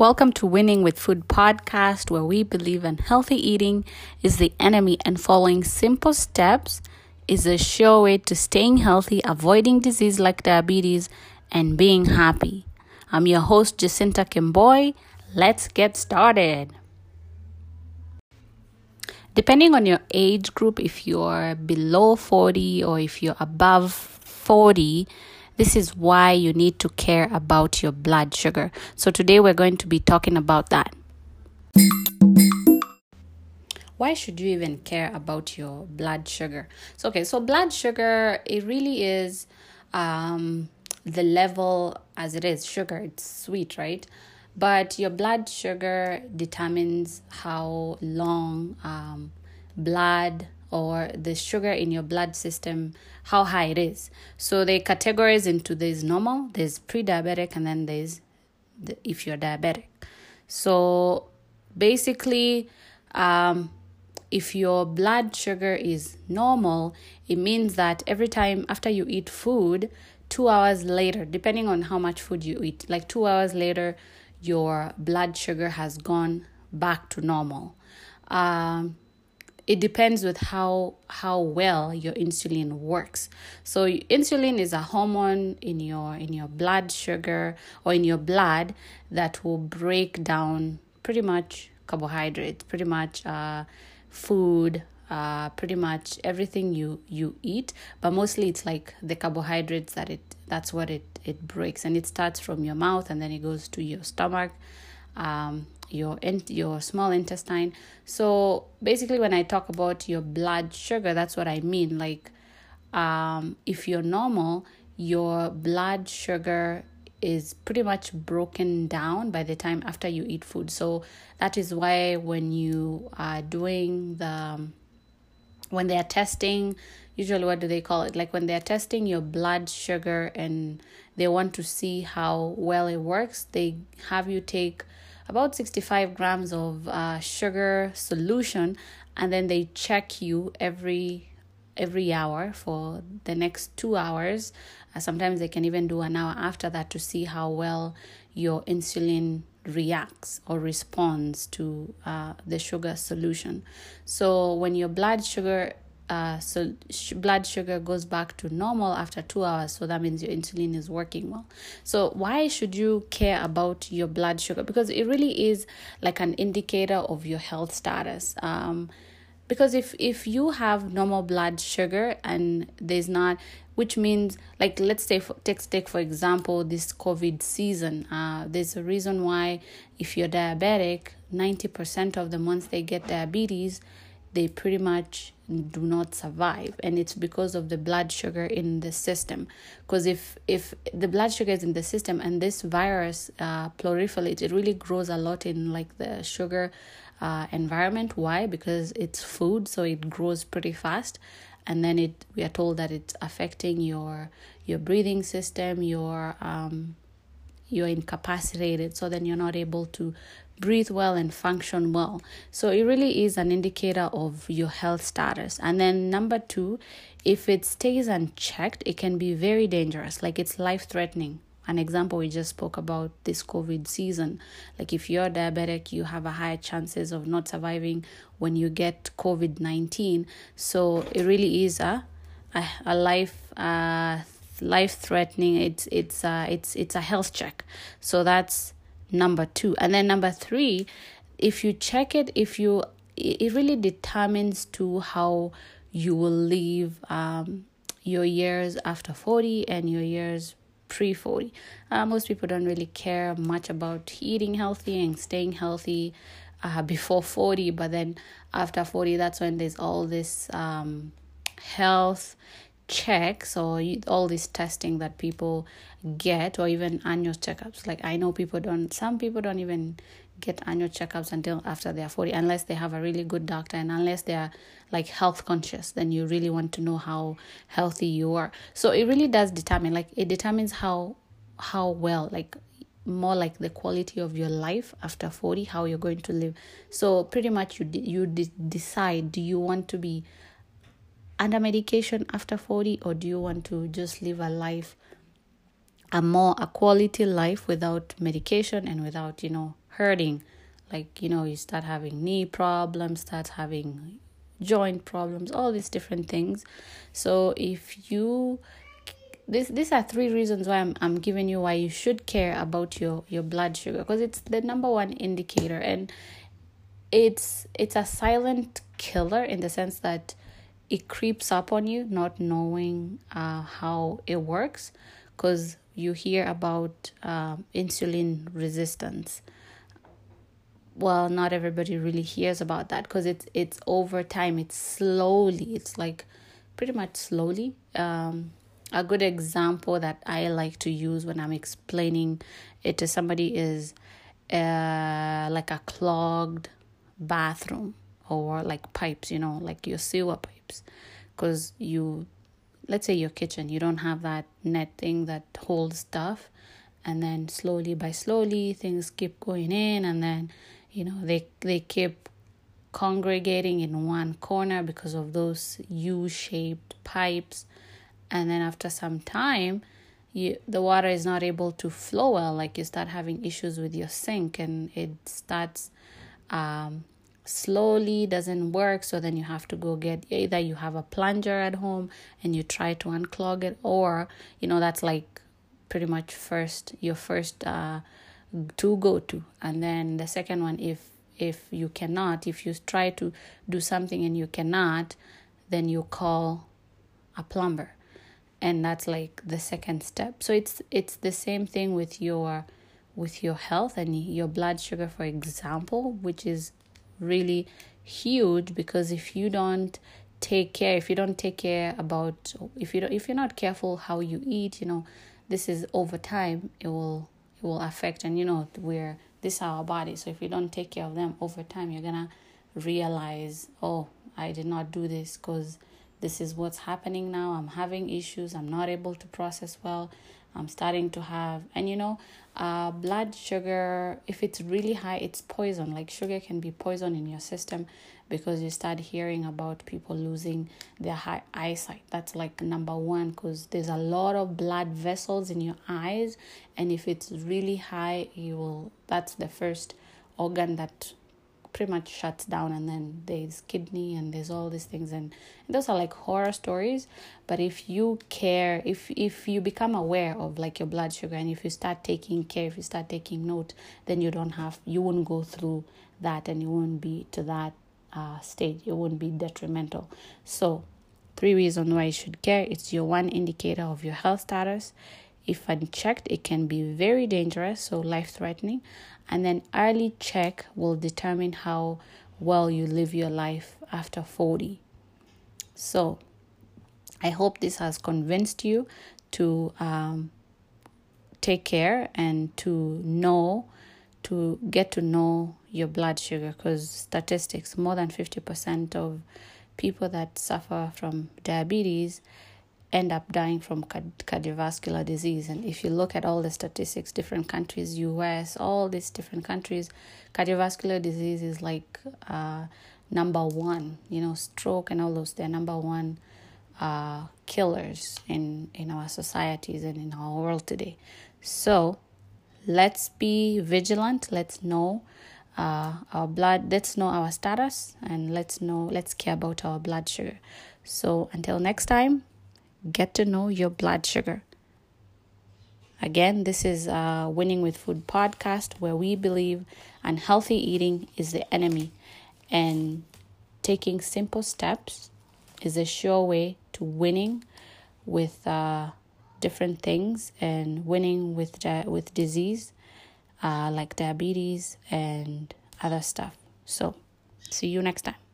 Welcome to Winning with Food podcast, where we believe in healthy eating is the enemy and following simple steps is a sure way to staying healthy, avoiding disease like diabetes, and being happy. I'm your host, Jacinta Kimboy. Let's get started. Depending on your age group, if you're below 40 or if you're above 40, this is why you need to care about your blood sugar. So, today we're going to be talking about that. Why should you even care about your blood sugar? So, okay, so blood sugar, it really is um, the level as it is sugar, it's sweet, right? But your blood sugar determines how long um, blood or the sugar in your blood system, how high it is. So they categorize into there's normal, there's pre-diabetic, and then there's the, if you're diabetic. So basically, um, if your blood sugar is normal, it means that every time after you eat food, two hours later, depending on how much food you eat, like two hours later, your blood sugar has gone back to normal. Um, it depends with how how well your insulin works. So insulin is a hormone in your in your blood sugar or in your blood that will break down pretty much carbohydrates pretty much uh, food uh, pretty much everything you you eat. But mostly it's like the carbohydrates that it that's what it it breaks. And it starts from your mouth and then it goes to your stomach um, your in- your small intestine. So basically, when I talk about your blood sugar, that's what I mean. Like, um, if you're normal, your blood sugar is pretty much broken down by the time after you eat food. So that is why when you are doing the when they are testing usually what do they call it like when they're testing your blood sugar and they want to see how well it works. They have you take about 65 grams of uh, sugar solution and then they check you every every hour for the next two hours. Uh, sometimes they can even do an hour after that to see how well your insulin reacts or responds to uh, the sugar solution. So when your blood sugar uh, so sh- blood sugar goes back to normal after two hours so that means your insulin is working well. So why should you care about your blood sugar? Because it really is like an indicator of your health status. Um, because if if you have normal blood sugar and there's not which means like let's say for, take take for example this covid season uh, there's a reason why if you're diabetic 90% of the once they get diabetes they pretty much do not survive and it's because of the blood sugar in the system. Because if if the blood sugar is in the system and this virus uh, proliferates it really grows a lot in like the sugar uh, environment. Why? Because it's food so it grows pretty fast and then it we are told that it's affecting your your breathing system your um you're incapacitated so then you're not able to breathe well and function well. So it really is an indicator of your health status. And then number two, if it stays unchecked, it can be very dangerous, like it's life threatening. An example we just spoke about this COVID season. Like if you're diabetic, you have a higher chances of not surviving when you get COVID 19. So it really is a, a, a life uh, life threatening it's it's uh it's it's a health check. So that's number two. And then number three if you check it if you it really determines to how you will live um, your years after 40 and your years pre 40 uh, most people don't really care much about eating healthy and staying healthy uh, before 40 but then after 40 that's when there's all this um, health checks or all this testing that people get or even annual checkups. Like i know people don't some people don't even get annual checkups until after they're 40 unless they have a really good doctor and unless they're like health conscious then you really want to know how healthy you are. So it really does determine like it determines how how well like more like the quality of your life after 40 how you're going to live. So pretty much you you decide do you want to be under medication after 40 or do you want to just live a life a more a quality life without medication and without you know hurting? Like you know you start having knee problems start having joint problems all these different things. So if you this these are three reasons why I'm I'm giving you why you should care about your your blood sugar because it's the number one indicator. And it's it's a silent killer in the sense that it creeps up on you not knowing uh, how it works because you hear about uh, insulin resistance. Well not everybody really hears about that because it's it's over time it's slowly it's like pretty much slowly. Um, a good example that I like to use when I'm explaining it to somebody is uh, like a clogged bathroom or like pipes, you know, like your sewer Because you, let's say your kitchen, you don't have that net thing that holds stuff. And then slowly by slowly, things keep going in, and then, you know, they, they keep congregating in one corner because of those U shaped pipes and then after some time you the water is not able to flow well like you start having issues with your sink and it starts um, slowly doesn't work so then you have to go get either you have a plunger at home and you try to unclog it or you know that's like pretty much first your first uh to go to. And then the second one if if you cannot if you try to do something and you cannot then you call a plumber. And that's like the second step. So it's it's the same thing with your with your health and your blood sugar for example which is really huge because if you don't take care if you don't take care about if you don't if you're not careful how you eat you know this is over time it will it will affect and you know we're this is our body so if you don't take care of them over time you're gonna realize oh i did not do this because this is what's happening now. I'm having issues. I'm not able to process well. I'm starting to have, and you know, uh, blood sugar, if it's really high, it's poison. Like sugar can be poison in your system because you start hearing about people losing their high eyesight. That's like number one because there's a lot of blood vessels in your eyes, and if it's really high, you will. That's the first organ that pretty much shuts down and then there's kidney and there's all these things. And, those are like horror stories. But if you care if if you become aware of like your blood sugar and if you start taking care if you start taking note then you don't have you won't go through that and you won't be to that uh, state. It won't be detrimental. So three reasons why you should care. It's your one indicator of your health status if unchecked, it can be very dangerous, so life threatening. And then early check will determine how well you live your life after 40. So I hope this has convinced you to um, take care and to know, to get to know your blood sugar because statistics more than 50% of people that suffer from diabetes end up dying from cardiovascular disease. And if you look at all the statistics, different countries, US, all these different countries, cardiovascular disease is like uh, number one. You know, stroke and all those, they're number one uh, killers in, in our societies and in our world today. So let's be vigilant. Let's know uh, our blood, let's know our status, and let's know, let's care about our blood sugar. So until next time, get to know your blood sugar. Again, this is a Winning with Food podcast where we believe unhealthy eating is the enemy and taking simple steps is a sure way to winning with uh, different things and winning with di- with disease uh, like diabetes and other stuff. So, see you next time.